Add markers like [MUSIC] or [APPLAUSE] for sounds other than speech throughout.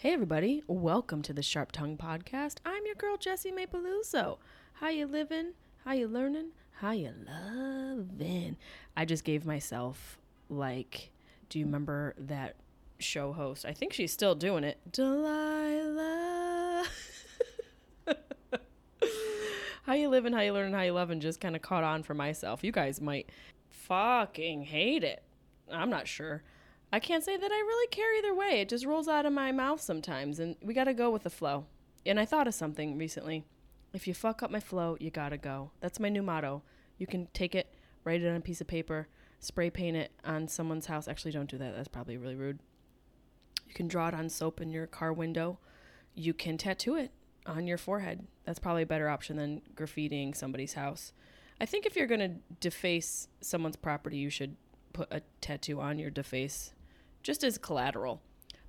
Hey everybody, welcome to the Sharp Tongue Podcast. I'm your girl Jessimae How you living? How you learning? How you loving? I just gave myself like, do you remember that show host? I think she's still doing it. Delilah. [LAUGHS] how you living? How you learning? How you loving? Just kind of caught on for myself. You guys might fucking hate it. I'm not sure. I can't say that I really care either way. It just rolls out of my mouth sometimes, and we got to go with the flow. And I thought of something recently. If you fuck up my flow, you got to go. That's my new motto. You can take it, write it on a piece of paper, spray paint it on someone's house. Actually, don't do that. That's probably really rude. You can draw it on soap in your car window. You can tattoo it on your forehead. That's probably a better option than graffitiing somebody's house. I think if you're going to deface someone's property, you should put a tattoo on your deface just as collateral.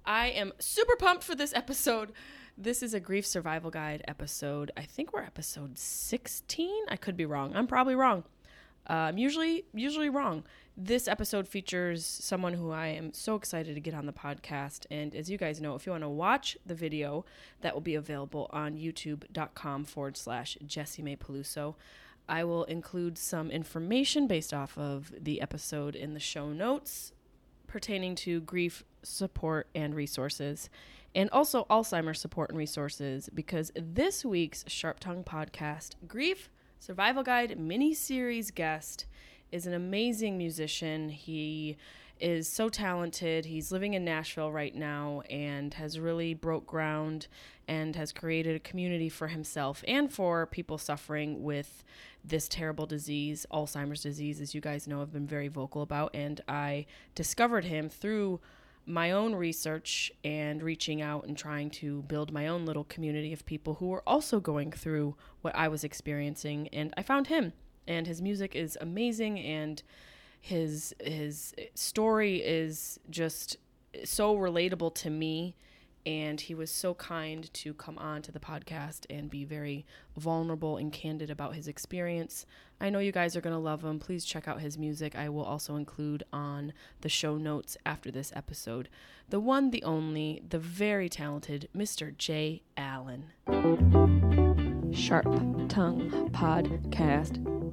I am super pumped for this episode. This is a grief survival guide episode. I think we're episode 16. I could be wrong. I'm probably wrong. I'm usually usually wrong. This episode features someone who I am so excited to get on the podcast. And as you guys know, if you want to watch the video, that will be available on youtube.com forward slash Jessimae Peluso. I will include some information based off of the episode in the show notes pertaining to grief support and resources, and also Alzheimer's support and resources, because this week's Sharp Tongue podcast, Grief Survival Guide mini series guest, is an amazing musician. He is so talented. He's living in Nashville right now and has really broke ground and has created a community for himself and for people suffering with this terrible disease, Alzheimer's disease, as you guys know, I've been very vocal about. And I discovered him through my own research and reaching out and trying to build my own little community of people who were also going through what I was experiencing. And I found him, and his music is amazing, and his his story is just so relatable to me and he was so kind to come on to the podcast and be very vulnerable and candid about his experience. I know you guys are going to love him. Please check out his music. I will also include on the show notes after this episode. The one, the only, the very talented Mr. Jay Allen. Sharp Tongue Podcast.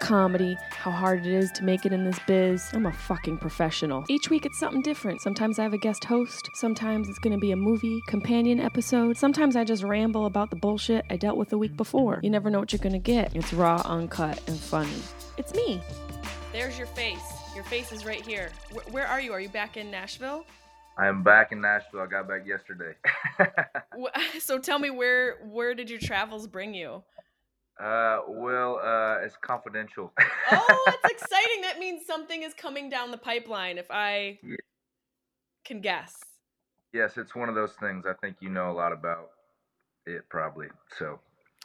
comedy, how hard it is to make it in this biz. I'm a fucking professional. Each week it's something different. Sometimes I have a guest host, sometimes it's gonna be a movie companion episode, sometimes I just ramble about the bullshit I dealt with the week before. You never know what you're gonna get. It's raw, uncut, and funny. It's me. There's your face. Your face is right here. Where, where are you? Are you back in Nashville? I'm back in Nashville. I got back yesterday. [LAUGHS] [LAUGHS] so tell me where where did your travels bring you? Uh, well, uh, it's confidential. oh, that's [LAUGHS] exciting. That means something is coming down the pipeline. If I can guess. Yes, it's one of those things. I think you know a lot about it, probably. So.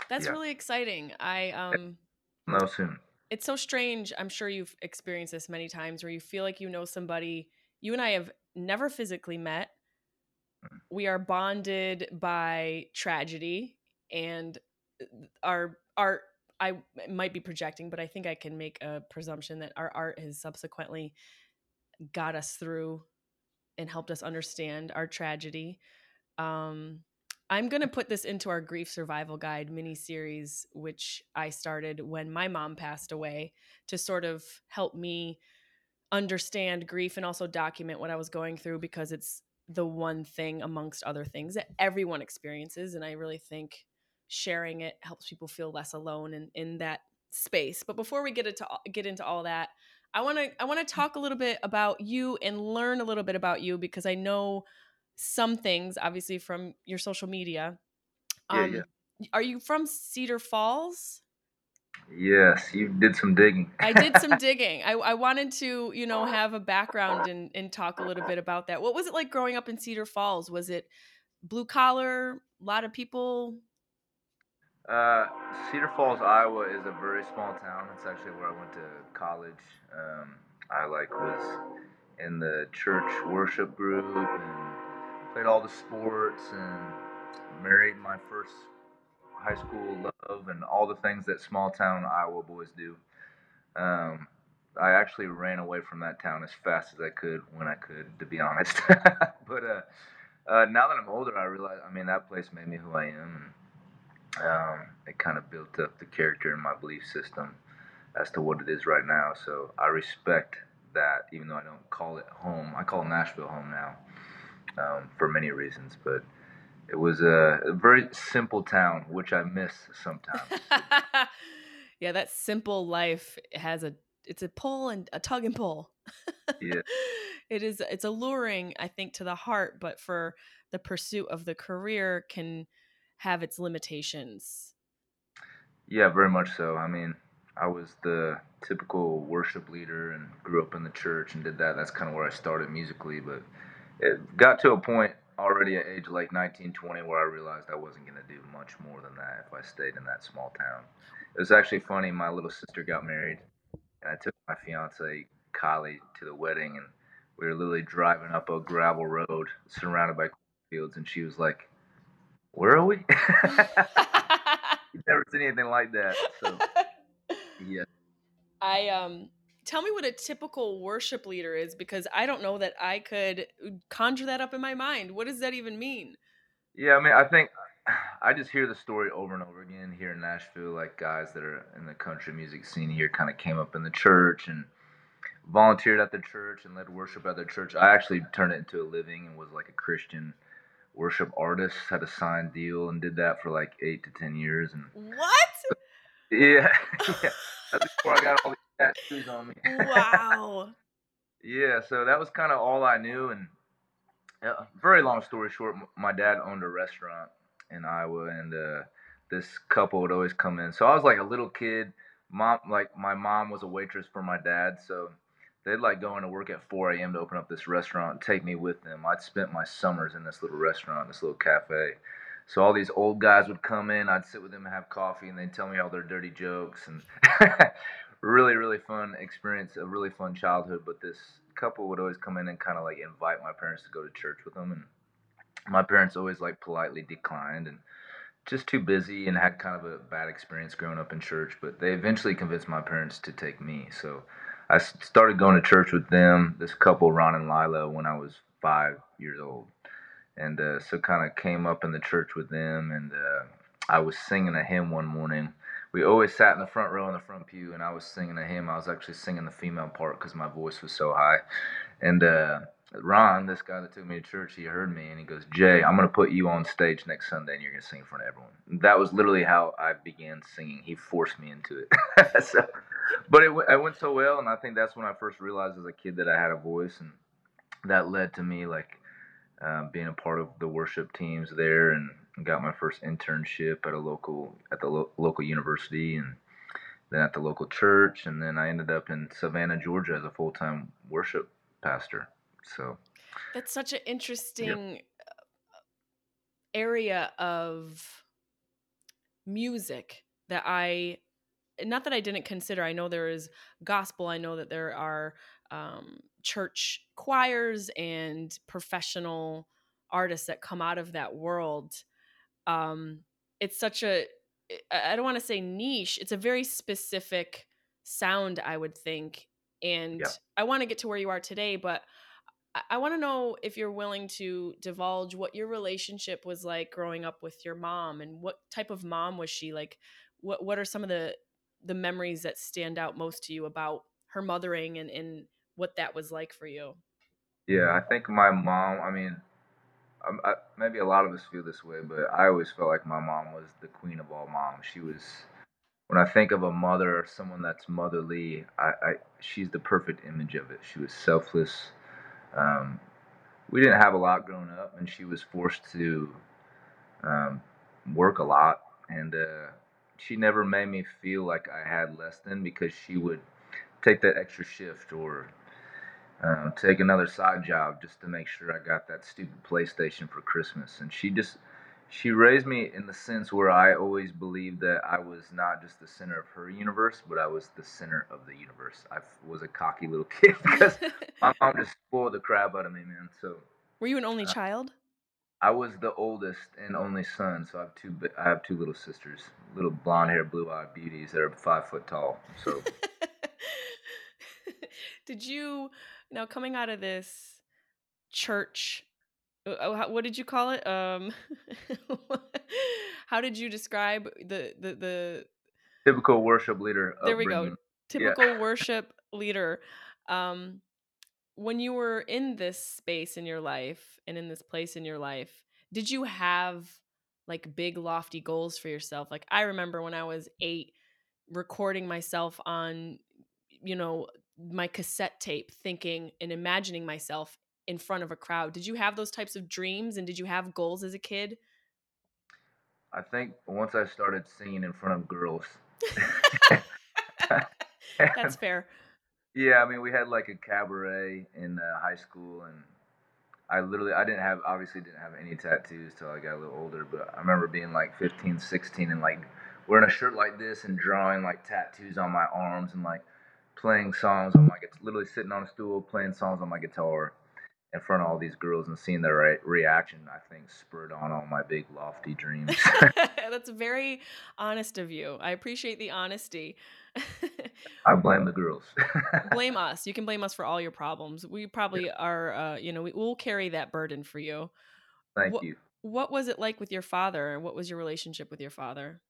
That's yeah. really exciting. I um. No soon. It's so strange. I'm sure you've experienced this many times, where you feel like you know somebody. You and I have never physically met. Mm. We are bonded by tragedy and uh, our our I might be projecting, but I think I can make a presumption that our art has subsequently got us through and helped us understand our tragedy. Um, I'm going to put this into our grief survival guide mini series, which I started when my mom passed away to sort of help me understand grief and also document what I was going through because it's the one thing amongst other things that everyone experiences. And I really think sharing it helps people feel less alone in, in that space. But before we get into get into all that, I want to I want to talk a little bit about you and learn a little bit about you because I know some things obviously from your social media. Um, yeah, yeah. Are you from Cedar Falls? Yes, you did some digging. I did some digging. I, I wanted to, you know, [LAUGHS] have a background and, and talk a little bit about that. What was it like growing up in Cedar Falls? Was it blue collar? A lot of people? Uh, Cedar Falls, Iowa is a very small town. It's actually where I went to college. Um, I like was in the church worship group and played all the sports and married my first high school love and all the things that small town Iowa boys do. Um, I actually ran away from that town as fast as I could when I could, to be honest. [LAUGHS] but uh, uh, now that I'm older, I realize, I mean, that place made me who I am. And, um, it kind of built up the character in my belief system as to what it is right now. So I respect that, even though I don't call it home. I call Nashville home now um, for many reasons, but it was a, a very simple town, which I miss sometimes. [LAUGHS] yeah, that simple life has a it's a pull and a tug and pull. yeah. [LAUGHS] It is it's alluring, I think, to the heart, but for the pursuit of the career can have its limitations. Yeah, very much so. I mean, I was the typical worship leader and grew up in the church and did that. That's kind of where I started musically, but it got to a point already at age like 19, 20 where I realized I wasn't going to do much more than that if I stayed in that small town. It was actually funny. My little sister got married, and I took my fiance Kylie to the wedding, and we were literally driving up a gravel road surrounded by fields, and she was like, "Where are we?" [LAUGHS] [LAUGHS] You've Never seen anything like that. So, [LAUGHS] yeah. I um tell me what a typical worship leader is because I don't know that I could uh, conjure that up in my mind. What does that even mean? Yeah, I mean, I think I just hear the story over and over again here in Nashville. Like guys that are in the country music scene here kind of came up in the church and volunteered at the church and led worship at the church. I actually turned it into a living and was like a Christian worship artists, had a signed deal and did that for like eight to ten years. And what? [LAUGHS] Yeah, yeah. That's before I got all tattoos on me. Wow. [LAUGHS] yeah, so that was kind of all I knew. And uh, very long story short, my dad owned a restaurant in Iowa, and uh, this couple would always come in. So I was like a little kid. Mom, like my mom was a waitress for my dad, so they'd like going to work at 4 a.m. to open up this restaurant and take me with them. I'd spent my summers in this little restaurant, this little cafe. So all these old guys would come in. I'd sit with them and have coffee, and they'd tell me all their dirty jokes and [LAUGHS] really, really fun experience, a really fun childhood. But this couple would always come in and kind of like invite my parents to go to church with them, and my parents always like politely declined and just too busy and had kind of a bad experience growing up in church. But they eventually convinced my parents to take me. So I started going to church with them, this couple, Ron and Lila, when I was five years old. And uh, so kind of came up in the church with them, and uh, I was singing a hymn one morning we always sat in the front row in the front pew, and I was singing a hymn. I was actually singing the female part because my voice was so high. And uh, Ron, this guy that took me to church, he heard me and he goes, Jay, I'm going to put you on stage next Sunday and you're going to sing in front of everyone. That was literally how I began singing. He forced me into it. [LAUGHS] so, but it, it went so well, and I think that's when I first realized as a kid that I had a voice, and that led to me like uh, being a part of the worship teams there and got my first internship at a local at the lo- local university and then at the local church and then I ended up in Savannah, Georgia as a full-time worship pastor. So That's such an interesting yep. area of music that I not that I didn't consider. I know there is gospel. I know that there are um, church choirs and professional artists that come out of that world um it's such a I don't want to say niche. It's a very specific sound, I would think. And Yeah. I want to get to where you are today, but I, I want to know if you're willing to divulge what your relationship was like growing up with your mom and what type of mom was she like what what are some of the the memories that stand out most to you about her mothering and and what that was like for you Yeah, I think my mom. I mean, um, I, maybe a lot of us feel this way, but I always felt like my mom was the queen of all moms. She was. When I think of a mother someone that's motherly, I, I she's the perfect image of it. She was selfless. Um, we didn't have a lot growing up, and she was forced to um, work a lot, and uh, she never made me feel like I had less than because she would take that extra shift or um, take another side job just to make sure I got that stupid PlayStation for Christmas. And she just she raised me in the sense where I always believed that I was not just the center of her universe, but I was the center of the universe. I was a cocky little [LAUGHS] kid because [LAUGHS] my mom just spoiled the crap out of me, man. So were you an only child I was the oldest and only son, so I have two. I have two little sisters, little blonde hair, blue eyed beauties that are five foot tall. So [LAUGHS] did you now coming out of this church uh, how- what did you call it um [LAUGHS] how did you describe the the the typical worship leader. there we go typical worship leader um when you were in this space in your life and in this place in your life did you have like big lofty goals for yourself? Like i remember when i was 8 recording myself on you know my cassette tape thinking and imagining myself in front of a crowd. Did you have those types of dreams and did you have goals as a kid? I think once I started singing in front of girls. [LAUGHS] [LAUGHS] that's fair Yeah, I mean, we had like a cabaret in uh, high school, and I literally, I didn't have, obviously, didn't have any tattoos till I got a little older. But I remember being like 15, 16, and like wearing a shirt like this and drawing like tattoos on my arms and like playing songs on my, literally sitting on a stool playing songs on my guitar in front of all these girls and seeing their re- reaction. I think spurred on all my big lofty dreams. [LAUGHS] that's very honest of you i appreciate the honesty [LAUGHS] I blame the girls. blame [LAUGHS] us you can blame us for all your problems we probably are uh, you know we, we'll carry that burden for you Thank Wha- you. what was it like with your father what was your relationship with your father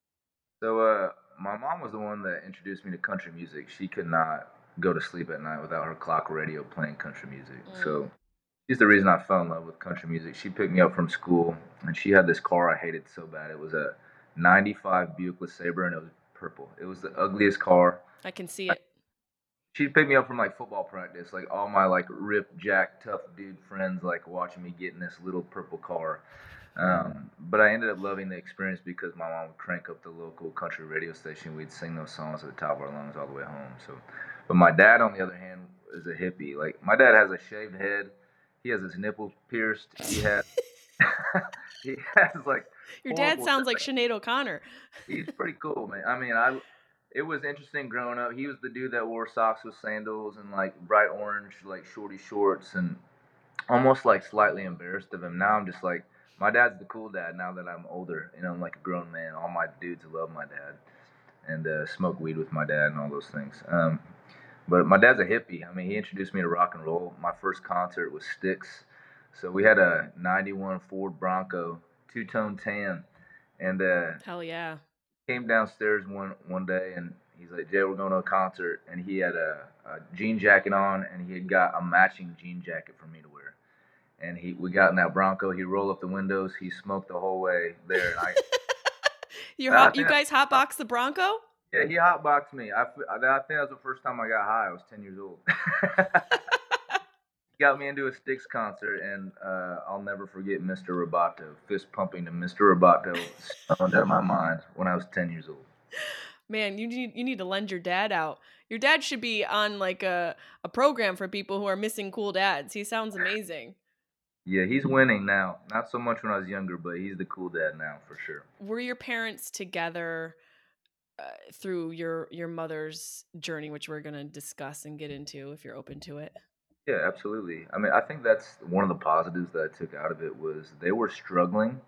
So uh, my mom was the one that introduced me to country music. She could not go to sleep at night without her clock radio playing country music. So she's the reason I fell in love with country music. She picked me up from school, and she had this car I hated so bad. It was a '95 Buick LeSabre, and it was purple. It was the ugliest car. i can see it She'd pick me up from like football practice, like all my like rip jack tough dude friends like watching me get in this little purple car. Um, but I ended up loving the experience because my mom would crank up the local country radio station. We'd sing those songs at the top of our lungs all the way home. So, but my dad, on the other hand, is a hippie. Like my dad has a shaved head. He has his nipples pierced. He [LAUGHS] has [LAUGHS] he has like your dad sounds like stuff. Sinead O'Connor. he's [LAUGHS] pretty cool, man. I mean, I it was interesting growing up. He was the dude that wore socks with sandals and like bright orange like shorty shorts and almost like slightly embarrassed of him. Now I'm just like my dad's the cool dad now that I'm older and I'm like a grown man. All my dudes love my dad and uh, smoke weed with my dad and all those things. Um, but my dad's a hippie. I mean, he introduced me to rock and roll. My first concert was Styx. So we had a 91 Ford Bronco, two tone tan. And uh, Hell yeah. came downstairs one one day and he's like, Jay, we're going to a concert. And he had a, a jean jacket on and he had got a matching jean jacket for me to wear. And he we got in that Bronco. He rolled up the windows. He smoked the whole way there. And I [LAUGHS] You're Uh, hot, you guys hotbox the Bronco? Yeah, he hotboxed me. I, I think that was the first time I got high. I was ten years old. [LAUGHS] He got me into a Styx concert, and uh, I'll never forget Mr. Roboto. Fist pumping to Mr. Roboto, stoned out of my mind when I was ten years old. Man, you need you need to lend your dad out. Your dad should be on like a, a program for people who are missing cool dads. He sounds amazing. Yeah, he's winning now. Not so much when I was younger, but he's the cool dad now for sure. Were your parents together uh, through your your mother's journey, which we're gonna discuss and get into if you're open to it? Yeah, absolutely. I mean, I think that's one of the positives that I took out of it was they were struggling.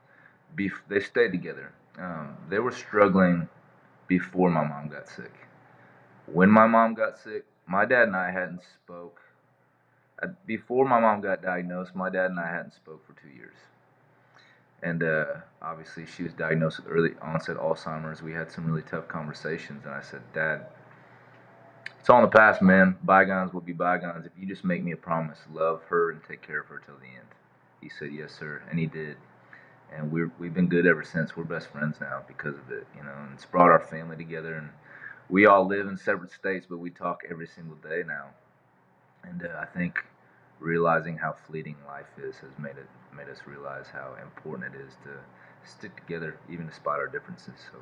Bef- they stayed together. um, they were struggling before my mom got sick. When my mom got sick, my dad and I hadn't spoke. Before my mom got diagnosed, my dad and I hadn't spoke for two years. And uh, obviously, she was diagnosed with early onset Alzheimer's. We had some really tough conversations, and I said, Dad, it's all in the past, man. Bygones will be bygones. If you just make me a promise, love her and take care of her till the end. He said, Yes, sir. And he did and we're we've been good ever since. We're best friends now because of it, you know. And it's brought our family together, and we all live in separate states, but we talk every single day now. And uh, I think realizing how fleeting life is has made it made us realize how important it is to stick together, even despite our differences. So,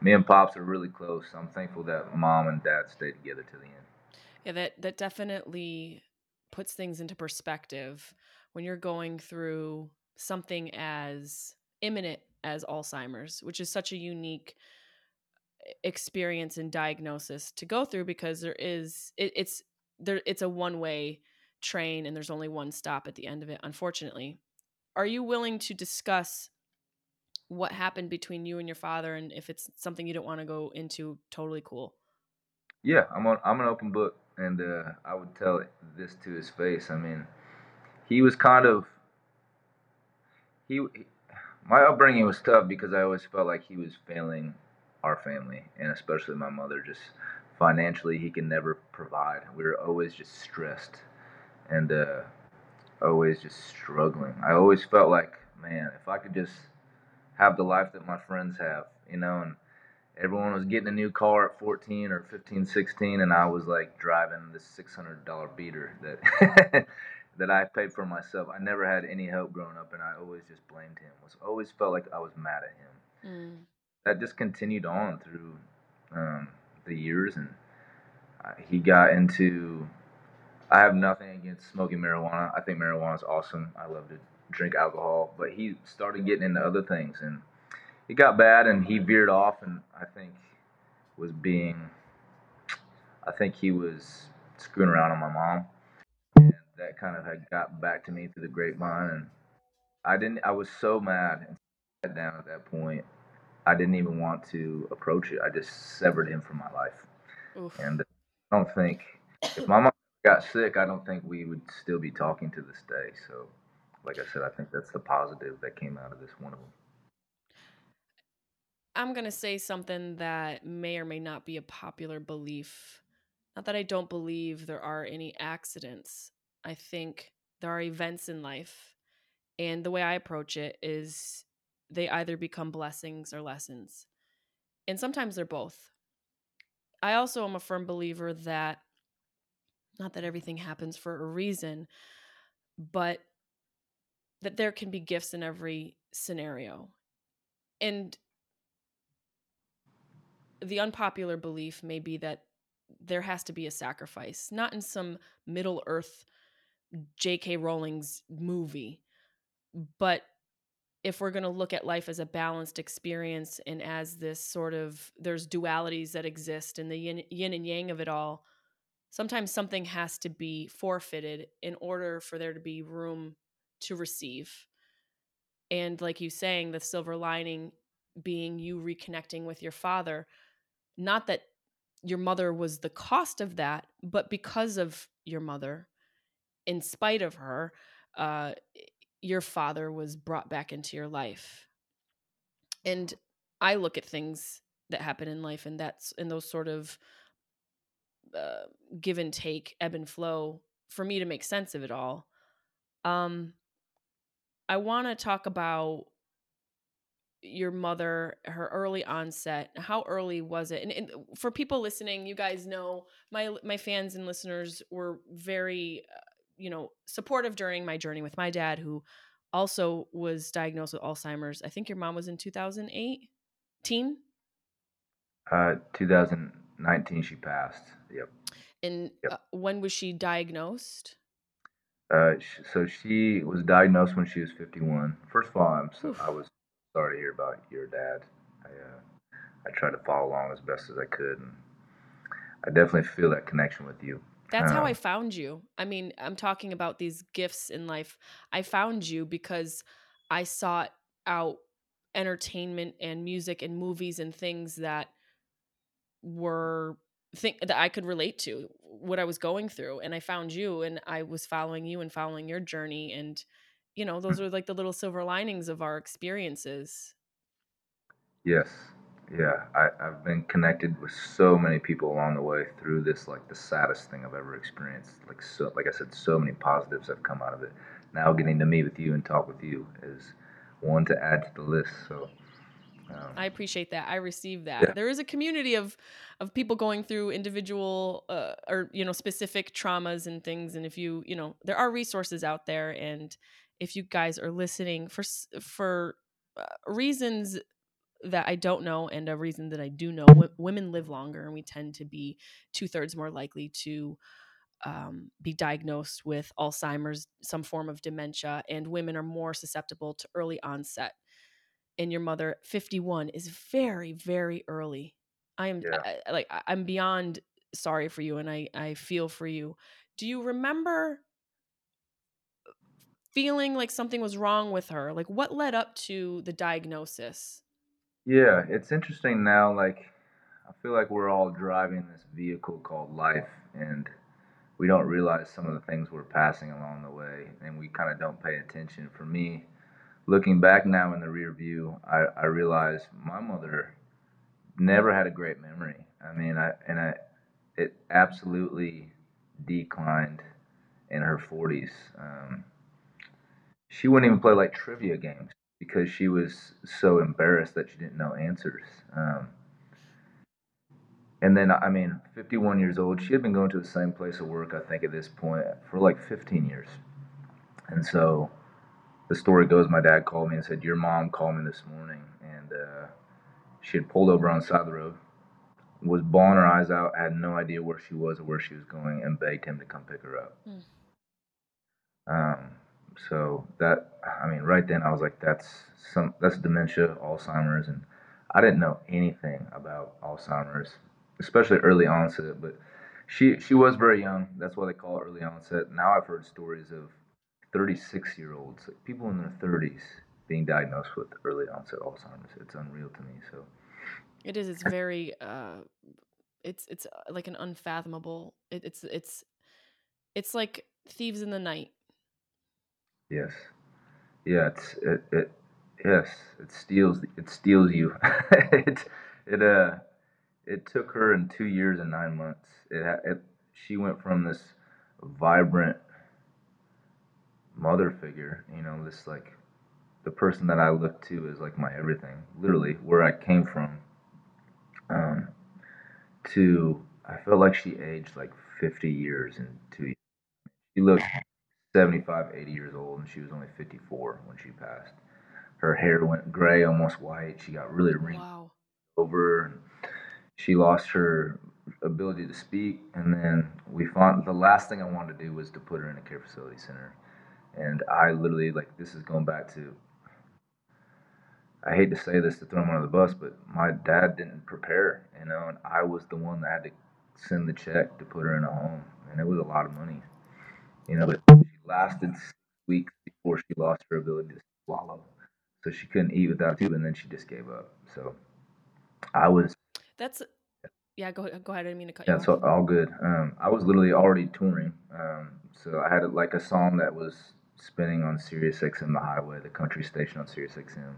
me and pops are really close. I'm thankful that mom and dad stayed together to the end. Yeah, that that definitely puts things into perspective when you're going through something as imminent as Alzheimer's, which is such a unique experience and diagnosis to go through because there is it, it's there it's a one way train and there's only one stop at the end of it unfortunately. Are you willing to discuss what happened between you and your father and if it's something you don't want to go into totally cool? Yeah i'm on i'm an open book and uh, i would tell this to his face. I mean he was kind of he, my upbringing was tough because I always felt like he was failing our family and especially my mother just financially he can never provide. We were always just stressed and uh, always just struggling i always felt like man if i could just have the life that my friends have you know and everyone was getting a new car at 14 or 15 16 and i was like driving this $600 beater that [LAUGHS] that I paid for myself. I never had any help growing up, and I always just blamed him. Was always felt like I was mad at him. Mm. That just continued on through um, the years, and uh, he got into. I have nothing against smoking marijuana. I think marijuana is awesome. I love to drink alcohol, but he started getting into other things, and it got bad, and he veered off, and I think was being. I think he was screwing around on my mom that kind of had got back to me through the grapevine, and I didn't. I was so mad and sat down at that point. I didn't even want to approach it. I just severed him from my life, Oof. and I don't think if my mom got sick, I don't think we would still be talking to this day. So, like I said, I think that's the positive that came out of this one of them. I'm going to say something that may or may not be a popular belief. Not that I don't believe there are any accidents. I think there are events in life, and the way I approach it is they either become blessings or lessons. And sometimes they're both. I also am a firm believer that not that everything happens for a reason, but that there can be gifts in every scenario. And the unpopular belief may be that there has to be a sacrifice, not in some Middle Earth J.K. Rowling's movie. But if we're going to look at life as a balanced experience and as this sort of there's dualities that exist and the yin, yin and yang of it all, sometimes something has to be forfeited in order for there to be room to receive. And like you saying, the silver lining being you reconnecting with your father, not that your mother was the cost of that, but because of your mother in spite of her, uh, your father was brought back into your life. And I look at things that happen in life, and that's in those sort of uh, give and take, ebb and flow for me to make sense of it all. Um, I want to talk about your mother her early onset how early was it and, and, for people listening you guys know my my fans and listeners were very uh, you know, supportive during my journey with my dad, who also was diagnosed with Alzheimer's. I think your mom was in 2008. Teen? Uh, 2019, she passed. Yep. And yep. Uh, when was she diagnosed? Uh, so she was diagnosed when she was 51. First of all, I'm so, I was sorry to hear about your dad. I uh, I tried to follow along as best as I could, and I definitely feel that connection with you. That's how I found you. I mean, I'm talking about these gifts in life. I found you because I sought out entertainment and music and movies and things that were think that I could relate to what I was going through and I found you and I was following you and following your journey and you know those mm. are like the little silver linings of our experiences Yes. Yeah. I, I've been connected with so many people along the way through this, like the saddest thing I've ever experienced. Like so, like I said, so many positives have come out of it. Now getting to meet with you and talk with you is one to add to the list. So um, I appreciate that. I receive that. Yeah. There is a community of of people going through individual uh, or you know specific traumas and things. And if you you know there are resources out there, and if you guys are listening for for uh, reasons that I don't know and a reason that I do know, w- women live longer, and we tend to be two thirds more likely to um, be diagnosed with Alzheimer's, some form of dementia, and women are more susceptible to early onset and your mother 51 is very very early i am Yeah. I, like i'm beyond sorry for you and i i feel for you do you remember feeling like something was wrong with her like what led up to the diagnosis yeah, it's interesting now. Like I feel like we're all driving this vehicle called life, and we don't realize some of the things we're passing along the way, and we kind of don't pay attention. For me, looking back now in the rear view, I, I realize my mother never had a great memory. I mean, I and I, it absolutely declined in her 40s. Um, she wouldn't even play like trivia games because she was so embarrassed that she didn't know answers. Um, and then, I mean, 51 years old, she had been going to the same place of work, I think, at this point for like 15 years. And so the story goes my dad called me and said, Your mom called me this morning. And uh, she had pulled over on the side of the road, was bawling her eyes out, had no idea where she was or where she was going, and begged him to come pick her up. Hmm. Um, so that, I mean, right then I was like, that's some, that's dementia, Alzheimer's, and I didn't know anything about Alzheimer's, especially early onset. But she she was very young. That's why they call it early onset. Now I've heard stories of 36 year olds, like people in their 30s, being diagnosed with early onset Alzheimer's. It's unreal to me. So it is it's very uh it's it's uh, like an unfathomable it, it's it's it's like thieves in the night yes, yeah, it's it, it yes, it steals it steals you. [LAUGHS] it it uh it took her in two years and nine months. It, it she went from this vibrant mother figure, you know, this like the person that I look to is like my everything, literally where I came from. Um, to I felt like she aged like 50 years in two years. She looked 75, 80 years old, and she was only 54 when she passed. Her hair went gray, almost white. She got really wrinkled wow over and she lost her ability to speak and then we found the last thing i wanted to do was to put her in a care facility center and i literally like this is going back to i hate to say this to throw him under the bus but my dad didn't prepare you know and i was the one that had to send the check to put her in a home and it was a lot of money you know but she lasted six weeks before she lost her ability to swallow so she couldn't eat without tube and then she just gave up so i was that's yeah go go ahead i didn't mean to cut you Yeah, so all good. Um, I was literally already touring, um, so I had like a song that was spinning on Sirius XM, the highway, the country station on Sirius XM,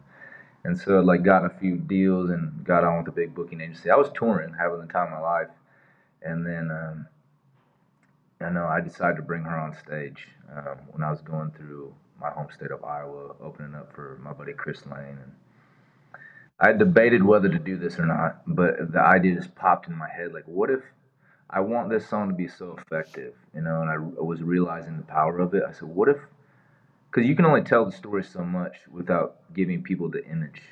and so like got a few deals and got on with a big booking agency. I was touring, having the time of my life, and then um, I know I decided to bring her on stage um, when I was going through my home state of Iowa, opening up for my buddy Chris Lane and. I debated whether to do this or not, but the idea just popped in my head. Like, what if I want this song to be so effective, you know? And I was realizing the power of it. I said, what if? Because you can only tell the story so much without giving people the image.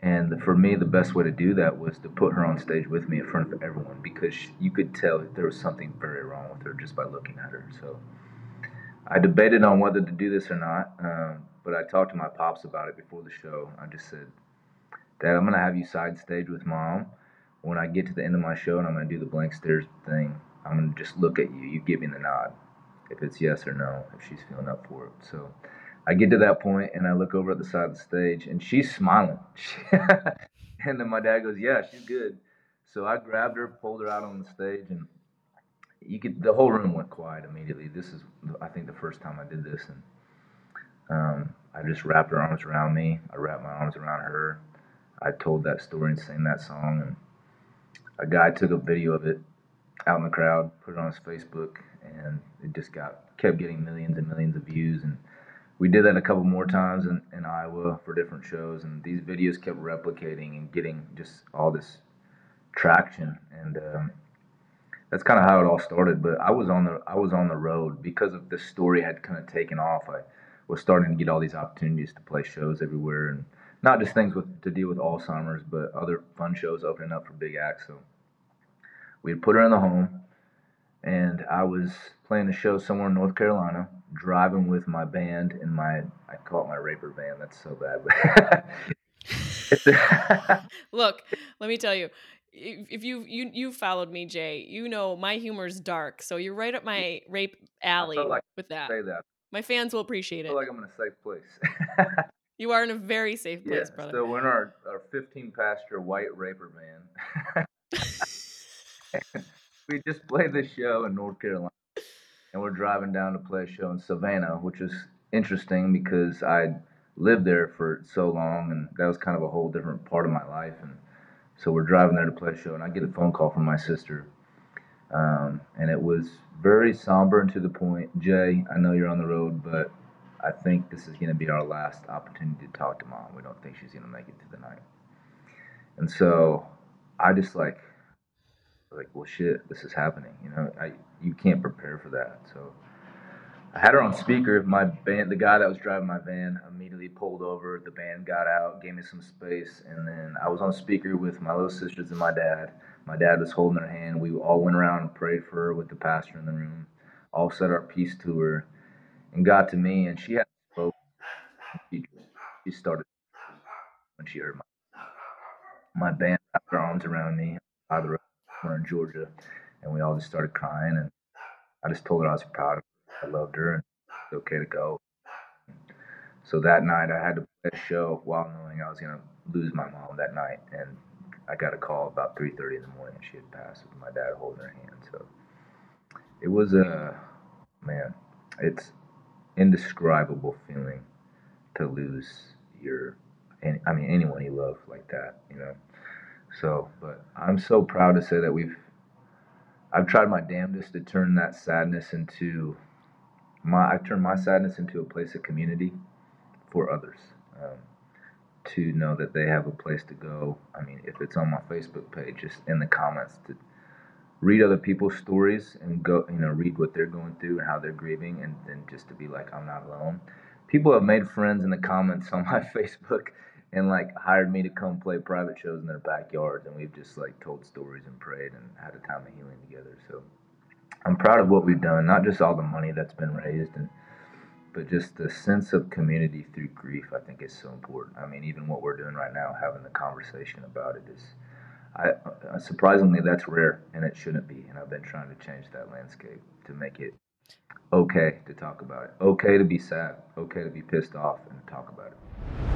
And for me, the best way to do that was to put her on stage with me in front of everyone because you could tell there was something very wrong with her just by looking at her. So I debated on whether to do this or not, um, but I talked to my pops about it before the show. I just said, Dad, I'm gonna have you side stage with mom. When I get to the end of my show and I'm gonna do the blank stares thing, I'm gonna just look at you. You give me the nod, if it's yes or no, if she's feeling up for it. So I get to that point and I look over at the side of the stage and she's smiling. [LAUGHS] and then my dad goes, "Yeah, she's good." So I grabbed her, pulled her out on the stage, and you could. The whole room went quiet immediately. This is, I think, the first time I did this, and um, I just wrapped her arms around me. I wrapped my arms around her. I told that story and sang that song, and a guy took a video of it out in the crowd, put it on his Facebook, and it just got kept getting millions and millions of views. And we did that a couple more times in, in Iowa for different shows, and these videos kept replicating and getting just all this traction. And um, that's kind of how it all started. But I was on the I was on the road because of this story had kind of taken off. I was starting to get all these opportunities to play shows everywhere, and not just things with to deal with Alzheimer's, but other fun shows opening up for big acts. So we had put her in the home, and I was playing a show somewhere in North Carolina, driving with my band and my I call it my raper band. That's so bad. [LAUGHS] [LAUGHS] Look, let me tell you. If you you you followed me, Jay, you know my humor's dark, so you're right up my rape alley like with that. say that. My fans will appreciate I it. feel like I'm in a safe place. [LAUGHS] you are in a very safe place, yeah, brother. so we're in our, our 15 passenger white raper van. We just played this show in North Carolina, and we're driving down to play a show in Savannah, which is interesting because I lived there for so long, and that was kind of a whole different part of my life. And so we're driving there to play a show, and I get a phone call from my sister, um, and it was very somber and to the point. Jay, I know you're on the road, but I think this is going to be our last opportunity to talk to mom. We don't think she's going to make it through the night. And so I just like, like, well, shit, this is happening. You know, I you can't prepare for that. So I had her on speaker. My band, the guy that was driving my van, immediately pulled over. The band got out, gave me some space, and then I was on speaker with my little sisters and my dad. My dad was holding her hand. We all went around and prayed for her with the pastor in the room. All said our peace to her, and got to me, and she had spoke. She, she started when she heard my my band wrapped their arms around me. The in Georgia, and we all just started crying. And I just told her I was proud of her. I loved her, and it's okay to go. So that night, I had to play a show while knowing I was gonna lose my mom that night, and I got a call about 3:30 in the morning. She had passed with my dad holding her hand. So it was a man. It's indescribable feeling to lose your, I mean anyone you love like that, you know. So, but I'm so proud to say that we've. I've tried my damnedest to turn that sadness into my. I've turned my sadness into a place of community for others. Um, to know that they have a place to go. I mean, if it's on my Facebook page, just in the comments to read other people's stories and go, you know, read what they're going through and how they're grieving, and then just to be like, I'm not alone. People have made friends in the comments on my [LAUGHS] Facebook and like hired me to come play private shows in their backyards, and we've just like told stories and prayed and had a time of healing together. So I'm proud of what we've done, not just all the money that's been raised and but just the sense of community through grief i think is so important. I mean even what we're doing right now having the conversation about it is I, uh, surprisingly that's rare and it shouldn't be and i've been trying to change that landscape to make it okay to talk about it. Okay to be sad. Okay to be pissed off and talk about it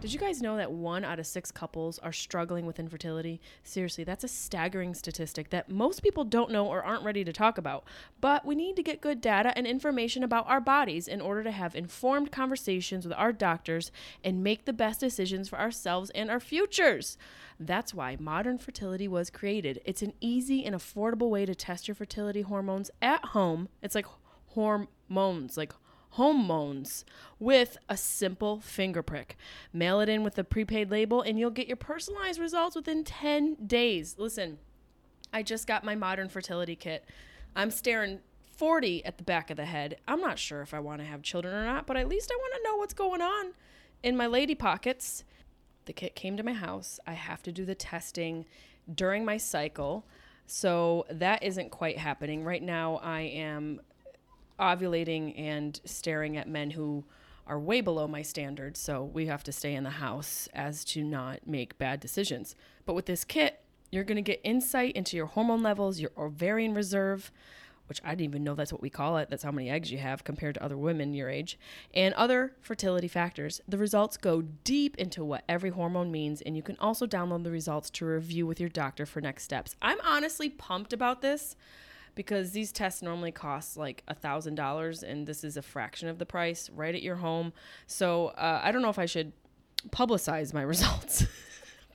Did you guys know that one out of six couples are struggling with infertility? Seriously, that's a staggering statistic that most people don't know or aren't ready to talk about. But we need to get good data and information about our bodies in order to have informed conversations with our doctors and make the best decisions for ourselves and our futures. That's why modern fertility was created. It's an easy and affordable way to test your fertility hormones at home. It's like hormones, like hormones with a simple finger prick. Mail it in with a prepaid label and you'll get your personalized results within 10 days. Listen, I just got my modern fertility kit. I'm staring 40 at the back of the head. I'm not sure if I want to have children or not, but at least I want to know what's going on in my lady pockets. The kit came to my house. I have to do the testing during my cycle. So that isn't quite happening. Right now, I am ovulating and staring at men who are way below my standards. So we have to stay in the house as to not make bad decisions. But with this kit, you're going to get insight into your hormone levels, your ovarian reserve, which I didn't even know that's what we call it. That's how many eggs you have compared to other women your age, and other fertility factors. The results go deep into what every hormone means, and you can also download the results to review with your doctor for next steps. I'm honestly pumped about this because these tests normally cost like a thousand dollars and this is a fraction of the price right at your home so uh, i don't know if i should publicize my [LAUGHS] results [LAUGHS]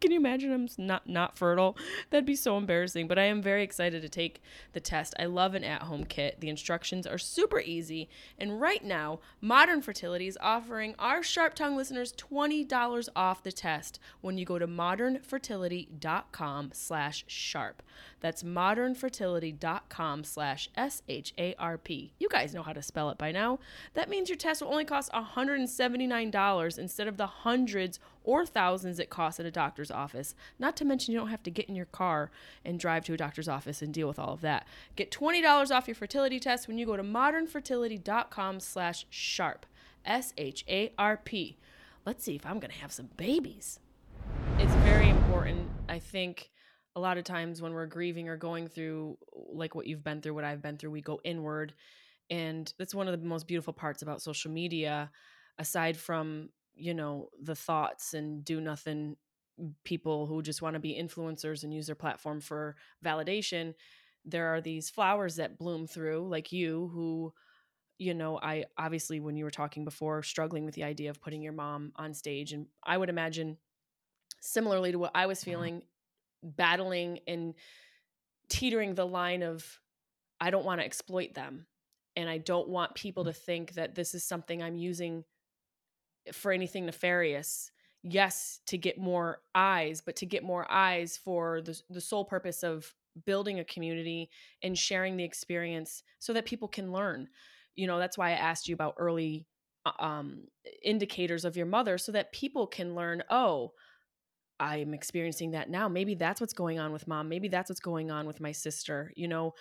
can you imagine I'm not not fertile? That'd be so embarrassing. But I am very excited to take the test. I love an at-home kit. The instructions are super easy, and right now, Modern Fertility is offering our Sharp Tongue listeners twenty dollars off the test when you go to modernfertility.com/sharp. That's modernfertility.com slash S-H-A-R-P. You guys know how to spell it by now. That means your test will only cost $179 instead of the hundreds or thousands it costs at a doctor's office. Not to mention you don't have to get in your car and drive to a doctor's office and deal with all of that. Get $20 off your fertility test when you go to modernfertility.com slash sharp. S-H-A-R-P. Let's see if I'm going to have some babies. It's very important, I think, a lot of times when we're grieving or going through like what you've been through, what I've been through, we go inward. And that's one of the most beautiful parts about social media, aside from, you know, the thoughts and do nothing mm, people who just want to be influencers and use their platform for validation. There are these flowers that bloom through, like you, who, you know, I obviously, when you were talking before, struggling with the idea of putting your mom on stage. And I would imagine, similarly to what I was mm-hmm. feeling, battling and teetering the line of I don't want to exploit them and I don't want people to think that this is something I'm using for anything nefarious. Yes, to get more eyes, but to get more eyes for the the sole purpose of building a community and sharing the experience so that people can learn. You know, that's why I asked you about early uh, um, indicators of your mother so that people can learn, oh, I'm experiencing that now. Maybe that's what's going on with mom. Maybe that's what's going on with my sister. You know,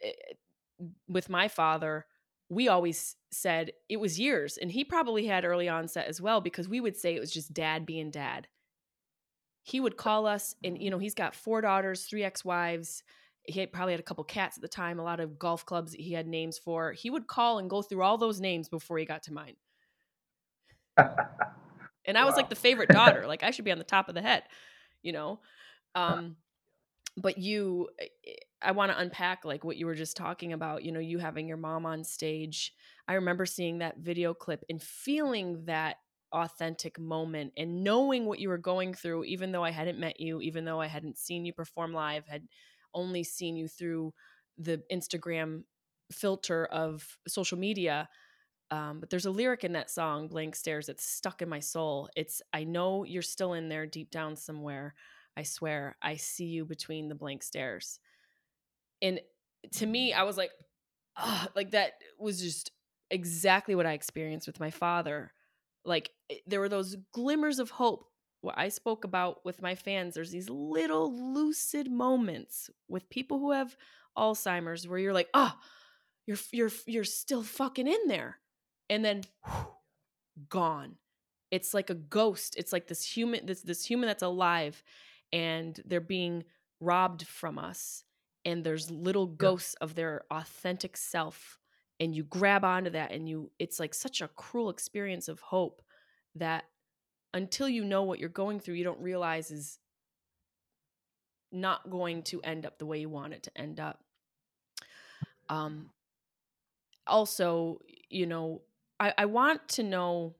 it, eh, with my father, we always said it was years, and he probably had early onset as well because we would say it was just dad being dad. He would call us, and you know, he's got four daughters, three ex wives. He had, probably had a couple cats at the time, a lot of golf clubs that he had names for. He would call and go through all those names before he got to mine. [LAUGHS] and I was like the favorite daughter. like I should be on the top of the head, you know. Um, but you, eh, eh, I want to unpack like what you were just talking about. You know, you having your mom on stage. I remember seeing that video clip and feeling that authentic moment and knowing what you were going through even though I hadn't met you even though I hadn't seen you perform live had only seen you through the Instagram filter of social media um, but there's a lyric in that song, Blank Stares, that's stuck in my soul. It's, I know you're still in there deep down somewhere. I swear, I see you between the blank stares. And to me, I was like, oh, like that was just exactly what I experienced with my father. Like eh, there were those glimmers of hope. What I spoke about with my fans, there's these little lucid moments with people who have Alzheimer's where you're like, oh, you're you're you're still fucking in there and then whew, gone. It's like a ghost. It's like this human this this human that's alive and they're being robbed from us and there's little ghosts yeah. of their authentic self and you grab onto that and you it's like such a cruel experience of hope that until you know what you're going through you don't realize is not going to end up the way you want it to end up um also you know I, I want to know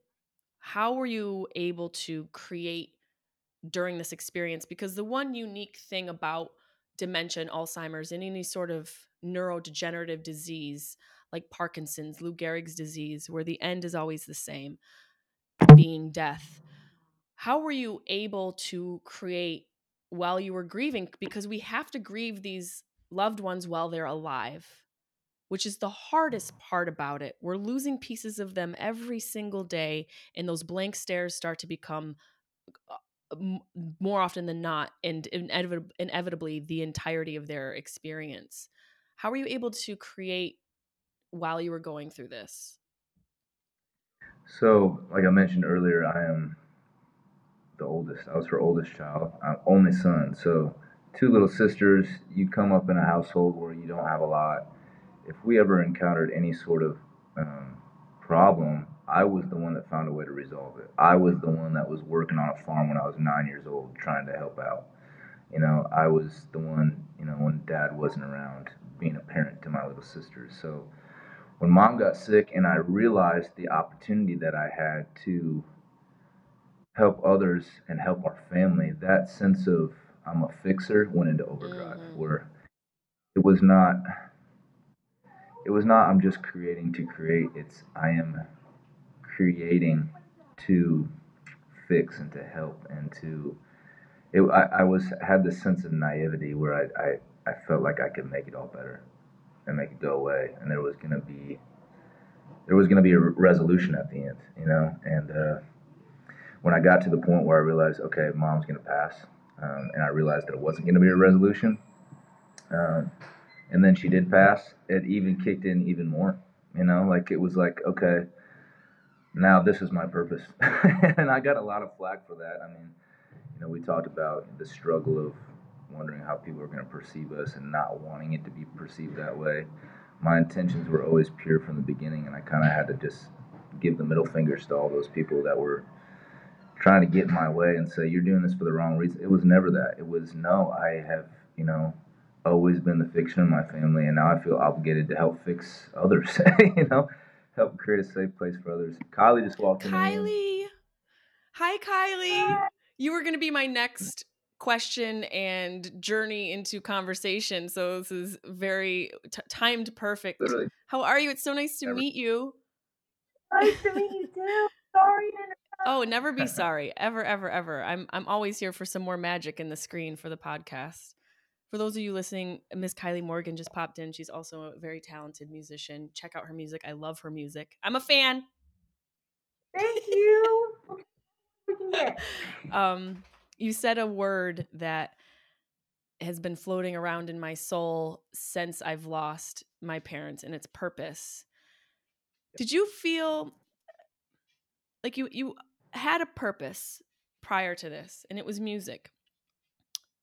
how were you able to create during this experience? Because the one unique thing about dementia and Alzheimer's and any sort of neurodegenerative disease like Parkinson's, Lou Gehrig's disease, where the end is always the same, being death. How were you able to create while you were grieving? Because we have to grieve these loved ones while they're alive which is the hardest part about it. We're losing pieces of them every single day, and those blank stares start to become uh, more often than not, and inevitably the entirety of their experience. How were you able to create while you were going through this? So, like I mentioned earlier, I am the oldest. I was her oldest child, I'm only son. So, two little sisters. You come up in a household where you don't have a lot if we ever encountered any sort of um, problem, I was the one that found a way to resolve it. I was the one that was working on a farm when I was nine years old, trying to help out. You know, I was the one, you know, when dad wasn't around, being a parent to my little sisters. So when mom got sick and I realized the opportunity that I had to help others and help our family, that sense of I'm a fixer went into overdrive mm-hmm. where it was not it was not I'm just creating to create, it's I am creating to fix and to help and to it, I, I was had this sense of naivety where I, I, I felt like I could make it all better and make it go away. And there was gonna be there was gonna be a resolution at the end you know? And uh, when I got to the point where I realized okay mom's gonna pass um, and I realized that it wasn't gonna be a resolution um, and then she did pass it even kicked in even more you know like it was like okay now this is my purpose. [LAUGHS] and I got a lot of flack for that. I mean, you know, we talked about the struggle of wondering how people are going to perceive us and not wanting it to be perceived that way. My intentions were always pure from the beginning, and I kind of had to just give the middle fingers to all those people that were trying to get in my way and say, You're doing this for the wrong reason. It was never that. It was, No, I have, you know, always been the fiction of my family, and now I feel obligated to help fix others, [LAUGHS] you know? help create a safe place for others. Kylie just walked in. Kylie. Hi, Kylie. You were going to be my next question and journey into conversation. So this is very t- timed perfect. Literally. How are you? It's so nice to never. meet you. Nice to meet you too. Sorry Oh, never be sorry. Ever, ever, ever. I'm I'm always here for some more magic in the screen for the podcast for those of you listening, Miss Kylie Morgan just popped in. She's also a very talented musician. Check out her music. I love her music. I'm a fan. Thank you. [LAUGHS] um, you said a word that has been floating around in my soul since I've lost my parents, and it's purpose. Did you feel like you you had a purpose prior to this, and it was music?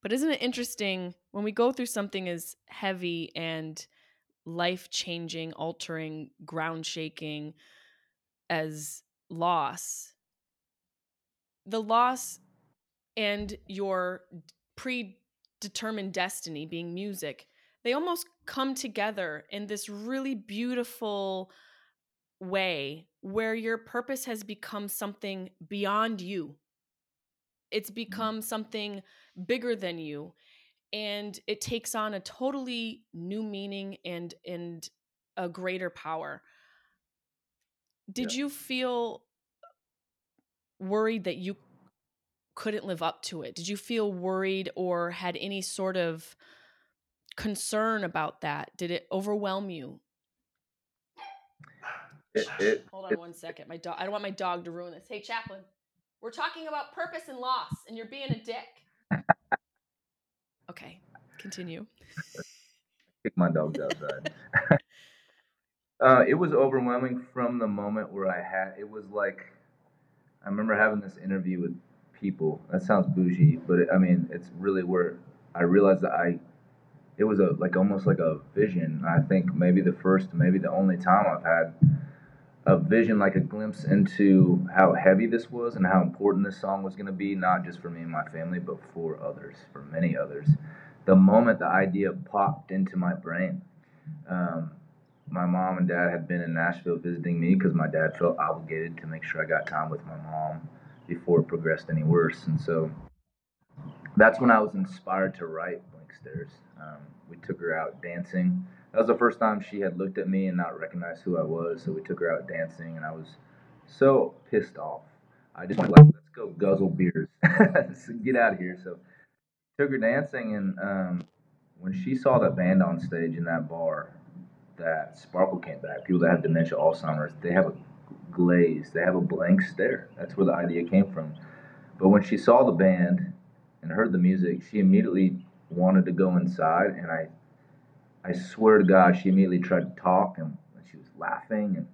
But isn't it interesting when we go through something as heavy and life changing, altering, ground shaking as loss? The loss and your predetermined destiny being music, they almost come together in this really beautiful way where your purpose has become something beyond you. It's mm-hmm. become something bigger than you and it takes on a totally new meaning and and a greater power. Did yeah. you feel worried that you couldn't live up to it? Did you feel worried or had any sort of concern about that? Did it overwhelm you? It, [SIGHS] it, hold on it, one second. My dog i don't want my dog to ruin this. Hey chaplain we're talking about purpose and loss and you're being a dick okay, continue. Kick my dogs outside. [LAUGHS] [LAUGHS] uh, it was overwhelming from the moment where I had. It was like I remember having this interview with people. That sounds bougie, but it, I mean, it's really where I realized that I. It was a like almost like a vision. I think maybe the first, maybe the only time I've had a vision, like a glimpse into how heavy this was and how important this song was going to be, not just for me and my family, but for others, for many others. The moment the idea popped into my brain, um, my mom and dad had been in Nashville visiting me because my dad felt obligated to make sure I got time with my mom before it progressed any worse. And so that's when I was inspired to write Blank Stares. Um, we took her out dancing that was the first time she had looked at me and not recognized who I was. So we took her out dancing, and I was so pissed off. I just wanted like, let's go guzzle beers, [LAUGHS] get out of here. So took her dancing, and um, when she saw that band on stage in that bar, that sparkle came back. People that have dementia, Alzheimer's, they have a glaze, they have a blank stare. That's where the idea came from. But when she saw the band and heard the music, she immediately wanted to go inside, and I I swear to God, she immediately tried to talk and she was laughing. And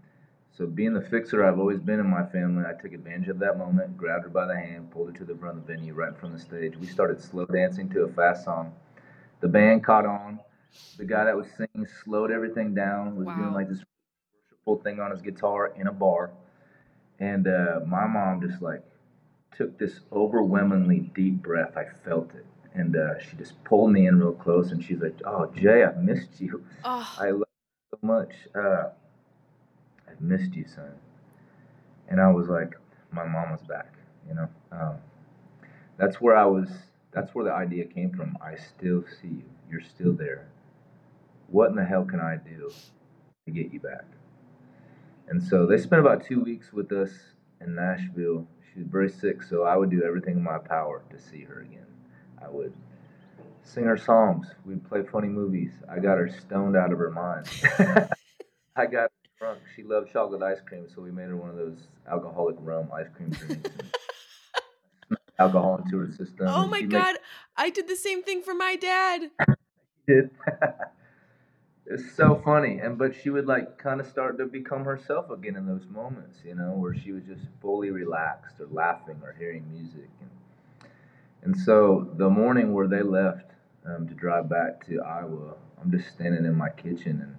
so, being the fixer I've always been in my family, I took advantage of that moment, grabbed her by the hand, pulled her to the front of the venue, right in front of the stage. We started slow dancing to a fast song. The band caught on. the guy that was singing slowed everything down, was Wow. doing like this worshipful thing on his guitar in a bar. And uh, my mom just like took this overwhelmingly deep breath. I felt it. And uh, she just pulled me in real close and she's like, Oh, Jay, I've missed you. Oh, I love you so much. Uh, I've missed you, son. And I was like, my mom was back, you know. Um, that's where I was. That's where the idea came from. I still see you. You're still there. What in the hell can I do to get you back? And so they spent about two weeks with us in Nashville. She was very sick, so I would do everything in my power to see her again. I would sing her songs. We'd play funny movies. I got her stoned out of her mind. [LAUGHS] I got her drunk. She loved chocolate ice cream, so we made her one of those alcoholic rum ice cream drinks. alcohol into her system. oh my god, I did the same thing for my dad. [LAUGHS] did. [LAUGHS] it's so funny, and but she would like kind of start to become herself again in those moments, you know, where she was just fully relaxed or laughing or hearing music, and and so the morning where they left um, to drive back to Iowa, I'm just standing in my kitchen, and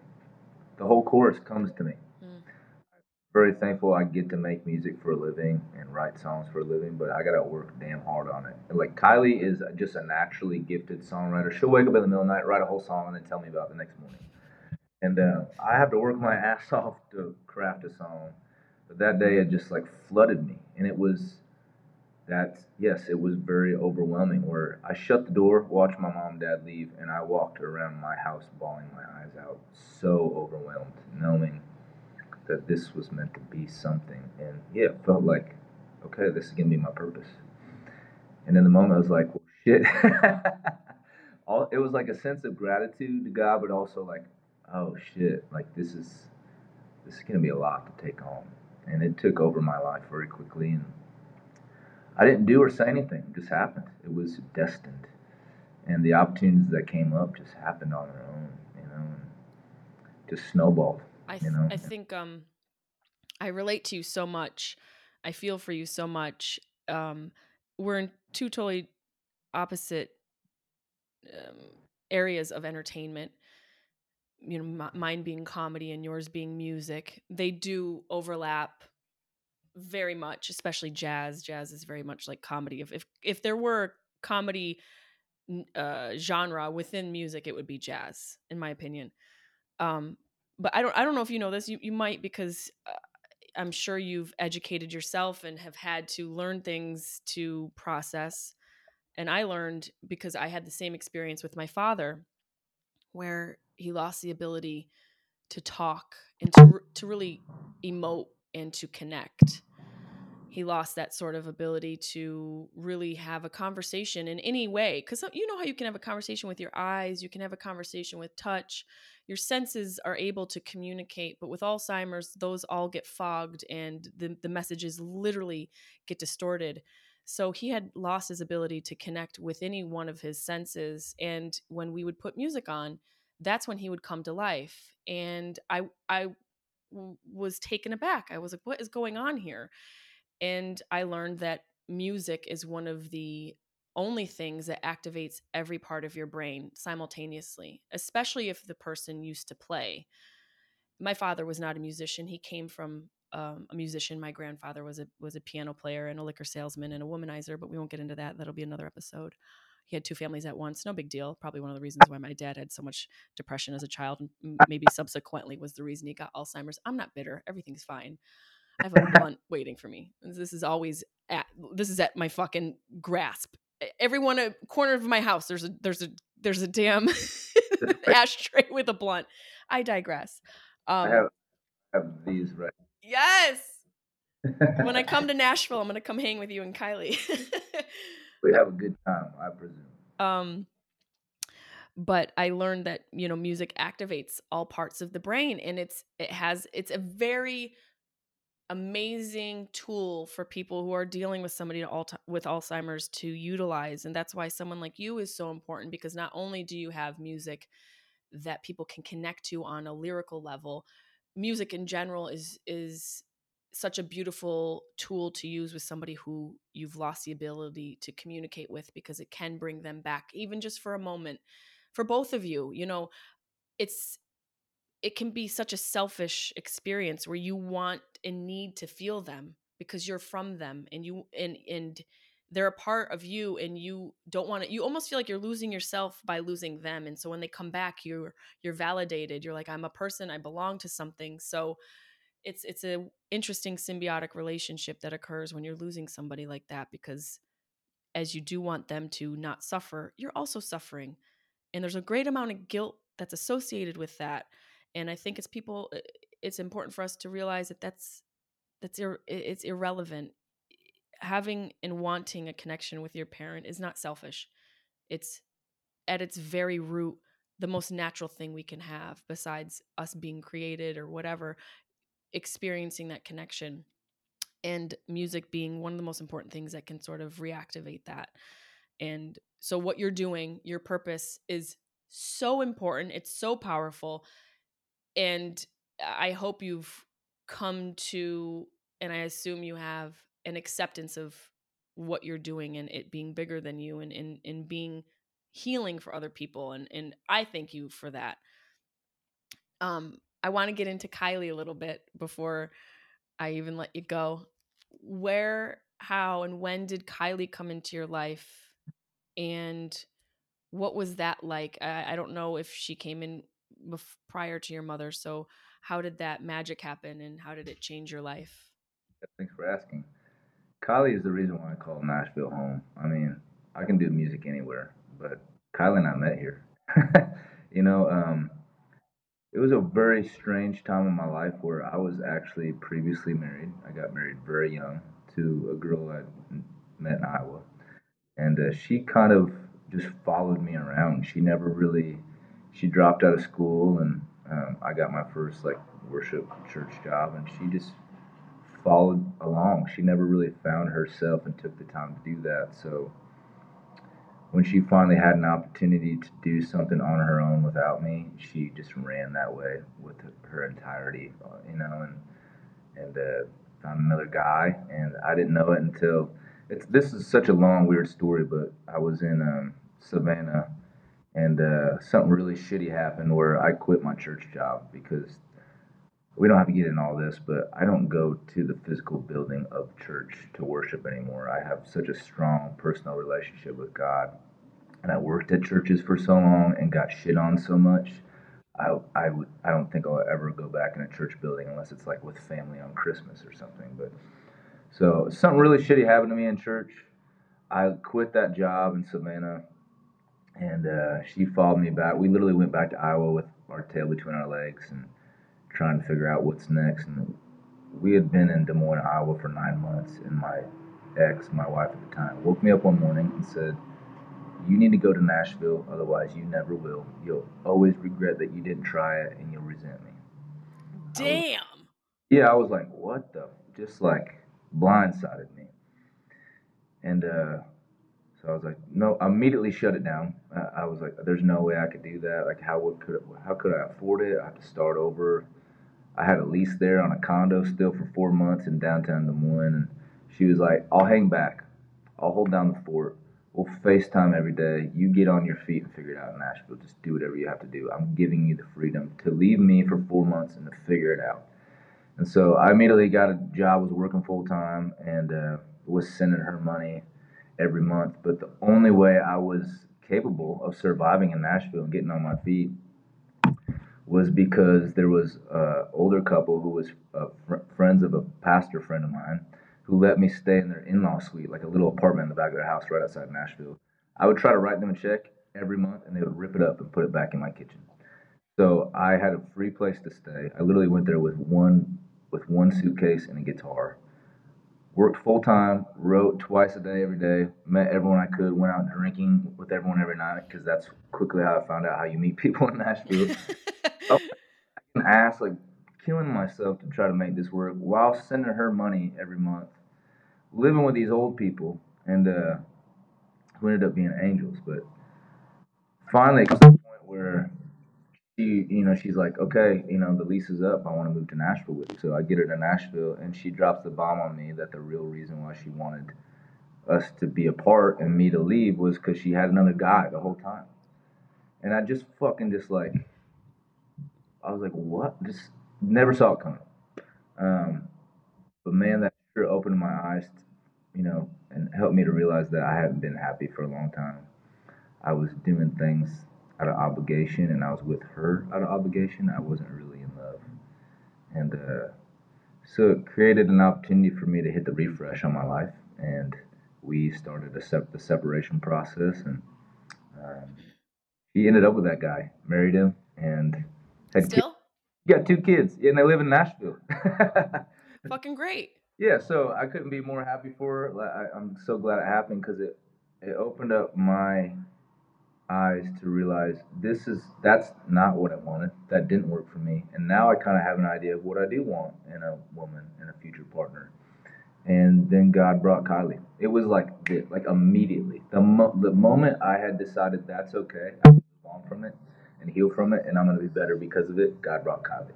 the whole chorus comes to me. Mm. Very thankful I get to make music for a living and write songs for a living, but I gotta work damn hard on it. And like Kylie is just a naturally gifted songwriter. She'll wake up in the middle of the night, write a whole song, and then tell me about it the next morning. And uh, I have to work my [LAUGHS] ass off to craft a song. But that day it just like flooded me, and it was that yes, it was very overwhelming. Where I shut the door, watched my mom and dad leave, and I walked around my house bawling my eyes out, so overwhelmed, knowing that this was meant to be something. And yeah, it felt like, okay, this is gonna be my purpose. And in the moment, I was like, well, shit. [LAUGHS] All, it was like a sense of gratitude to God, but also like, oh shit, like this is this is gonna be a lot to take on. And it took over my life very quickly, and I didn't do or say anything; it just happened. It was destined, and the opportunities that came up just happened on their own, you know, and just snowballed. I you know? I think um I relate to you so much. I feel for you so much. Um we're in two totally opposite um, areas of entertainment. You know, m- mine being comedy and yours being music. They do overlap very much, especially jazz. Jazz is very much like comedy. If if if there were comedy uh, genre within music, it would be jazz, in my opinion. Um, but I don't I don't know if you know this. You you might because uh, I'm sure you've educated yourself and have had to learn things to process. And I learned because I had the same experience with my father, where he lost the ability to talk and to to really emote and to connect. He lost that sort of ability to really have a conversation in any way. Because uh, you know how you can have a conversation with your eyes, you can have a conversation with touch, your senses are able to communicate but with alzheimer's those all get fogged and the, the messages literally get distorted so he had lost his ability to connect with any one of his senses and when we would put music on that's when he would come to life and i i was taken aback i was like what is going on here and i learned that music is one of the only things that activates every part of your brain simultaneously, especially if the person used to play. My father was not a musician. He came from um, a musician. My grandfather was a was a piano player and a liquor salesman and a womanizer, but we won't get into that. That'll be another episode. He had two families at once. No big deal. Probably one of the reasons why my dad had so much depression as a child, and maybe subsequently was the reason he got Alzheimer's. I'm not bitter. Everything's fine. I have a [LAUGHS] blunt waiting for me. This is always at this is at my fucking grasp. E, Every one a corner of my house, there's a there's a there's a damn [LAUGHS] ashtray with a blunt. I digress. Um, I have, have these right. yes. When I come to [LAUGHS] Nashville, I'm gonna come hang with you and Kylie. We have a good time, I presume. um but i learned that you know music activates all parts of the brain and it's it has it's a very amazing tool for people who are dealing with somebody with alzheimer's to utilize and that's why someone like you is so important because not only do you have music that people can connect to on a lyrical level music in general is is such a beautiful tool to use with somebody who you've lost the ability to communicate with because it can bring them back even just for a moment for both of you you know it's it can be such a selfish experience where you want and need to feel them because you're from them and you and and they're a part of you and you don't want to you almost feel like you're losing yourself by losing them. And so when they come back you're you're validated. You're like i'm a person. I belong to something. So it's it's a interesting symbiotic relationship that occurs when you're losing somebody like that because as you do want them to not suffer you're also suffering. And there's a great amount of guilt that's associated with that. And i think it's people it's important for us to realize that that's that's ir- it's irrelevant. Having and wanting a connection with your parent is not selfish. It's at its very root the most natural thing we can have besides us being created or whatever experiencing that connection and music being one of the most important things that can sort of reactivate that and so what you're doing your purpose is so important it's so powerful and i hope you've come to and i assume you have an acceptance of what you're doing and it being bigger than you and in and being healing for other people and and I thank you for that. Um I want to get into Kylie a little bit before I even let you go. Where, how, and when did Kylie come into your life? And what was that like? I, I don't know if she came in bef- prior to your mother. So, how did that magic happen and how did it change your life? Thanks for asking. Kylie is the reason why I call Nashville home. I mean, I can do music anywhere, but Kylie and I met here. [LAUGHS] you know, um, it was a very strange time in my life where I was actually previously married. I got married very young to a girl I met in Iowa, and uh, she kind of just followed me around. She never really, she dropped out of school, and um, I got my first like worship church job, and she just followed along. She never really found herself and took the time to do that. So when she finally had an opportunity to do something on her own without me, she just ran that way with her entirety, you know, and and uh, found another guy. And I didn't know it until it's this is such a long weird story, but I was in um, Savannah. And uh, something really shitty happened where I quit my church job because we don't have to get in all this, but I don't go to the physical building of church to worship anymore. I have such a strong personal relationship with God. And I worked at churches for so long and got shit on so much. I, I would I don't think I'll ever go back in a church building unless it's like with family on Christmas or something. But so something really shitty happened to me in church. I quit that job in Savannah, and uh, she followed me back. We literally went back to Iowa with our tail between our legs, and trying to figure out what's next. And we had been in Des Moines, Iowa for nine months, and my ex, my wife at the time, woke me up one morning and said, You need to go to Nashville, otherwise, you never will. You'll always regret that you didn't try it, and you'll resent me. Damn. I was, yeah, I was like, What the? Just like blindsided me. And uh, so I was like, no, I immediately shut it down. I, I was like, there's no way I could do that. Like, how would could how could I afford it? I have to start over. I had a lease there on a condo still for four months in downtown Des Moines. And she was like, I'll hang back. I'll hold down the fort. We'll FaceTime every day. You get on your feet and figure it out in Nashville. Just do whatever you have to do. I'm giving you the freedom to leave me for four months and to figure it out. And so I immediately got a job, was working full time, and uh, was sending her money every month. But the only way I was capable of surviving in Nashville and getting on my feet was because there was an older couple who was uh, fr- friends of a pastor friend of mine who let me stay in their in-law suite, like a little apartment in the back of their house right outside Nashville. I would try to write them a check every month, and they would rip it up and put it back in my kitchen. So I had a free place to stay. I literally went there with one with one suitcase and a guitar. Worked full time, wrote twice a day every day, met everyone I could, went out drinking with everyone every night because that's quickly how I found out how you meet [LAUGHS] people in Nashville. [LAUGHS] oh, I ass like killing myself to try to make this work while sending her money every month, living with these old people, and uh, who ended up being angels. But finally, it comes to the point where she, you know, she's like, okay, you know, the lease is up. I want to move to Nashville with you. So I get her to Nashville, and she drops the bomb on me that the real reason why she wanted us to be apart and me to leave was because she had another guy the whole time. and I just fucking just like, I was like, what? Just never saw it coming. Um, but man, that sure opened my eyes, you know, and helped me to realize that I hadn't been happy for a long time. I was doing things out of obligation, and I was with her out of obligation. I wasn't really in love, and uh, so it created an opportunity for me to hit the refresh on my life, and we started a sep- the separation process, and um, he ended up with that guy, married him, and had. Still? got two kids, and they live in Nashville. [LAUGHS] Fucking great. yeah, so I couldn't be more happy for her. I, I'm so glad it happened because it it opened up my eyes to realize this is that's not what I wanted. That didn't work for me, and now I kind of have an idea of what I do want in a woman and a future partner. And then God brought Kylie. It was like the, like immediately the mo- the moment I had decided that's okay, I move on from it and heal from it, and I'm gonna be better because of it. God brought Kylie.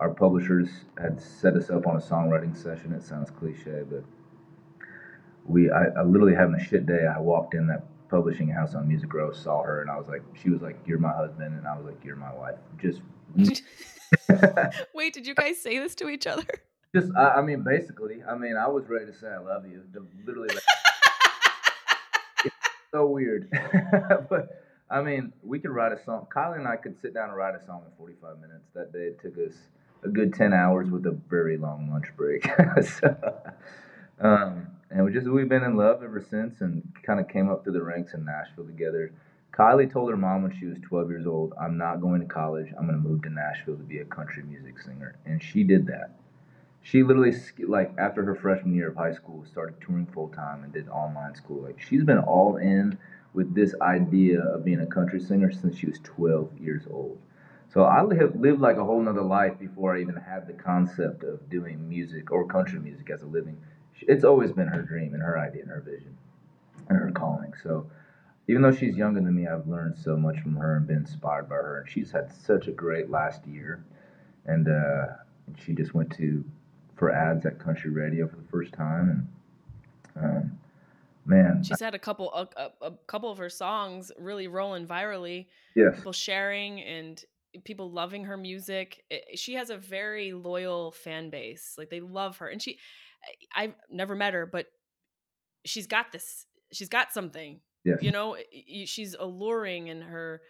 Our publishers had set us up on a songwriting session. It sounds cliche, but we I, I literally having a shit day. I walked in that publishing house on Music Row, saw her, and I was like, she was like, "You're my husband," and I was like, "You're my wife." Just, [LAUGHS] Wait, did you guys say this to each other? just I, I mean, basically, I mean, I was ready to say I love you. The, literally, like, it's [LAUGHS] [LAUGHS] so weird, but I mean, we could write a song. Kylie and I could sit down and write a song in 45 minutes. That day, it took us a good 10 hours with a very long lunch break. so, um, and we just we've been in love ever since, and kind of came up through the ranks in Nashville together. Kylie told her mom when she was 12 years old, "I'm not going to college. I'm going to move to Nashville to be a country music singer," and she did that. She literally, like after her freshman year of high school, started touring full time and did online school. Like she's been all in with this idea of being a country singer since she was 12 years old. So I lived, lived like a whole nother life before I even had the concept of doing music or country music as a living. It's always been her dream and her idea and her vision and her calling. So even though she's younger than me, I've learned so much from her and been inspired by her. And she's had such a great last year. And uh, she just went to for ads at country radio for the first time. And um, man, She's had a couple a, a, couple of her songs really rolling virally. yes, People sharing and people loving her music. I- She has a very loyal fan base. Like they love her. And she I've never met her, but she's got this she's got something. yes, You know, she's alluring in her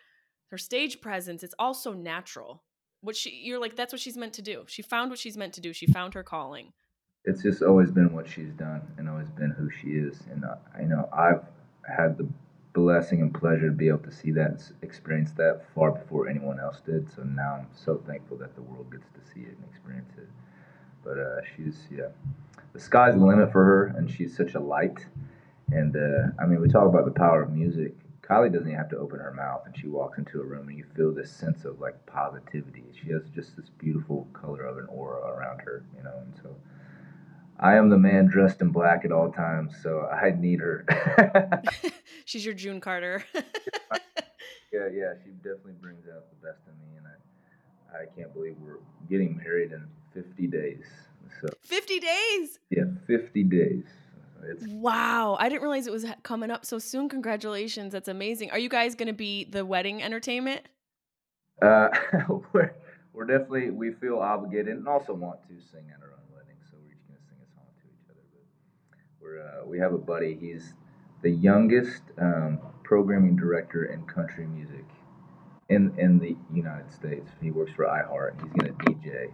her stage presence. It's also natural. What she you're like that's what she's meant to do. She found what she's meant to do. She found her calling. it's just always been what she's done and always been who she is. And I know I've had the blessing and pleasure to be able to see that, and experience that far before anyone else did. So now I'm so thankful that the world gets to see it and experience it. But uh, she's yeah, the sky's the limit for her, and she's such a light. And uh, I mean, we talk about the power of music. Kylie doesn't even have to open her mouth, and she walks into a room, and you feel this sense of like positivity. She has just this beautiful color of an aura around her, you know. And so, I am the man dressed in black at all times, so I need her. [LAUGHS] [LAUGHS] she's your June Carter. [LAUGHS] yeah, yeah, she definitely brings out the best in me, and I, I can't believe we're getting married in 50 days. So 50 days. yeah, 50 days. It's Wow. I didn't realize it was coming up so soon. Congratulations. That's amazing. Are you guys going to be the wedding entertainment? Uh, [LAUGHS] we're, we're definitely we feel obligated and also want to sing at our own wedding, so we're each gonna sing a song to each other. But we're uh, we have a buddy. He's the youngest um, programming director in country music in in the United States. He works for iHeart. He's gonna DJ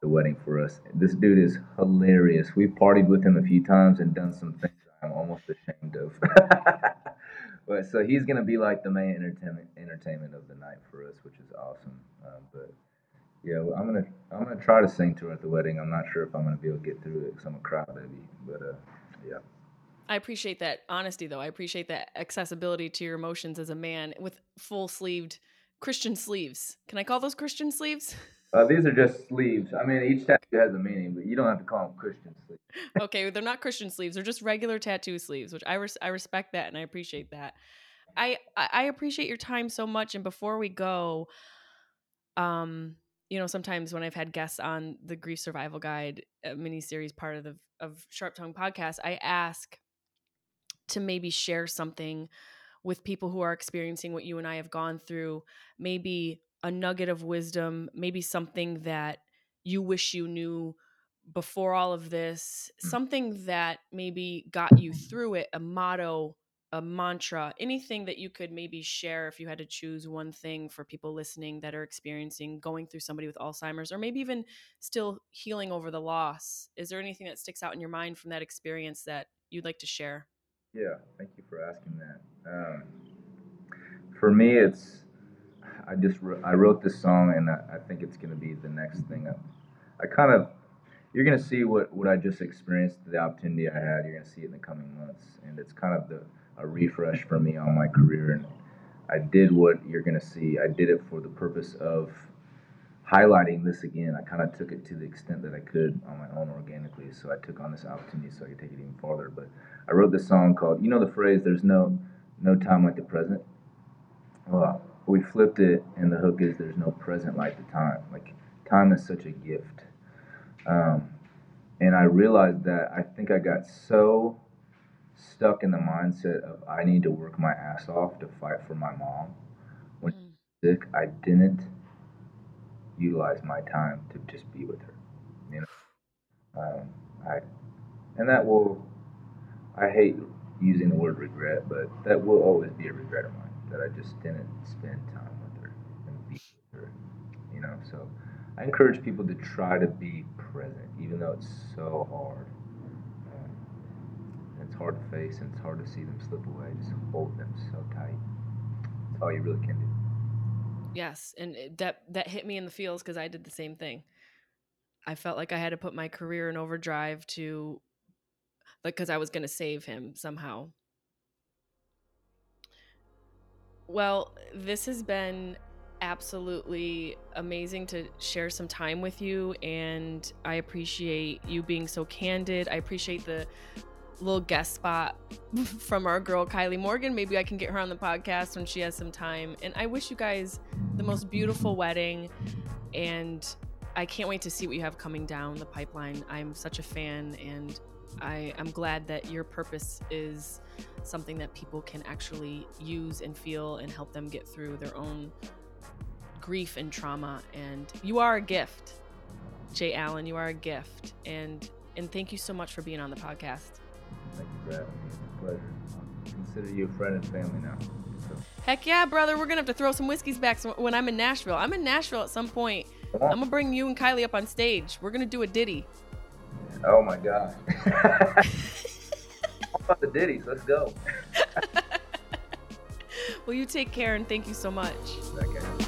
the wedding for us. This dude is hilarious. We've partied with him a few times and done some things I'm almost ashamed of. [LAUGHS] but so he's gonna be like the main entertainment entertainment of the night for us, which is awesome. Um, but yeah, well, I'm gonna I'm gonna try to sing to her at the wedding. I'm not sure if I'm gonna be able to get through it because I'm a crybaby. But uh, yeah, I appreciate that honesty, though. I appreciate that accessibility to your emotions as a man with full sleeved Christian sleeves. Can I call those Christian sleeves? [LAUGHS] uh, these are just sleeves. I mean, each tattoo has a meaning, but you don't have to call them Christian sleeves. [LAUGHS] okay, they're not Christian sleeves. They're just regular tattoo sleeves, which I res- I respect that and I appreciate that. I I appreciate your time so much. And before we go, um, you know, sometimes when I've had guests on the Grief Survival Guide uh, mini series part of the of Sharp Tongue podcast, I ask to maybe share something with people who are experiencing what you and I have gone through, maybe a nugget of wisdom, maybe something that you wish you knew before all of this, Mm. something that maybe got you through it, a motto, a mantra, anything that you could maybe share if you had to choose one thing for people listening that are experiencing going through somebody with Alzheimer's or maybe even still healing over the loss. Is there anything that sticks out in your mind from that experience that you'd like to share? Yeah, thank you for asking that. Um, for me, it's I just wr- I wrote this song, and I, I think it's gonna be the next thing. I, I kind of you're gonna see what what I just experienced, the opportunity I had. You're gonna see it in the coming months, and it's kind of the a refresh for me on my career. And I did what you're gonna see. I did it for the purpose of highlighting this again. I kind of took it to the extent that I could on my own organically. So I took on this opportunity so I could take it even farther. But I wrote this song called, you know, the phrase "There's no no time like the present." Well, we flipped it, and the hook is "There's no present like the time." Like time is such a gift. Um, and I realized that I think I got so stuck in the mindset of I need to work my ass off to fight for my mom when Mm. she's sick. I didn't utilize my time to just be with her. You know, um, I and that will. I hate using the word regret, but that will always be a regret of mine that I just didn't spend time with her and be with her. You know, so I encourage people to try to be present, even though it's so hard. Um, it's hard to face and it's hard to see them slip away. Just hold them so tight. That's all you really can do. Yes, and it- that that hit me in the feels because I did the same thing. I felt like I had to put my career in overdrive to, like, because I was going to save him somehow. Well, this has been absolutely amazing to share some time with you, and I appreciate you being so candid. I appreciate the little guest spot [LAUGHS] from our girl Kylie Morgan. Maybe I can get her on the podcast when she has some time. And I wish you guys the most beautiful wedding and I can't wait to see what you have coming down the pipeline. I'm such a fan and I, I'm glad that your purpose is something that people can actually use and feel and help them get through their own grief and trauma. And you are a gift, Jay Allen. You are a gift. And and thank you so much for being on the podcast. Thank you for having me. It's a pleasure. I consider you a friend and family now. So, Heck yeah, brother. We're going to have to throw some whiskeys back when I'm in Nashville. I'm in Nashville at some point. I'm going to bring you and Kylie up on stage. We're going to do a ditty. Oh my god. [LAUGHS] About the ditties? Let's go. [LAUGHS] Well, you take care and thank you so much. Okay.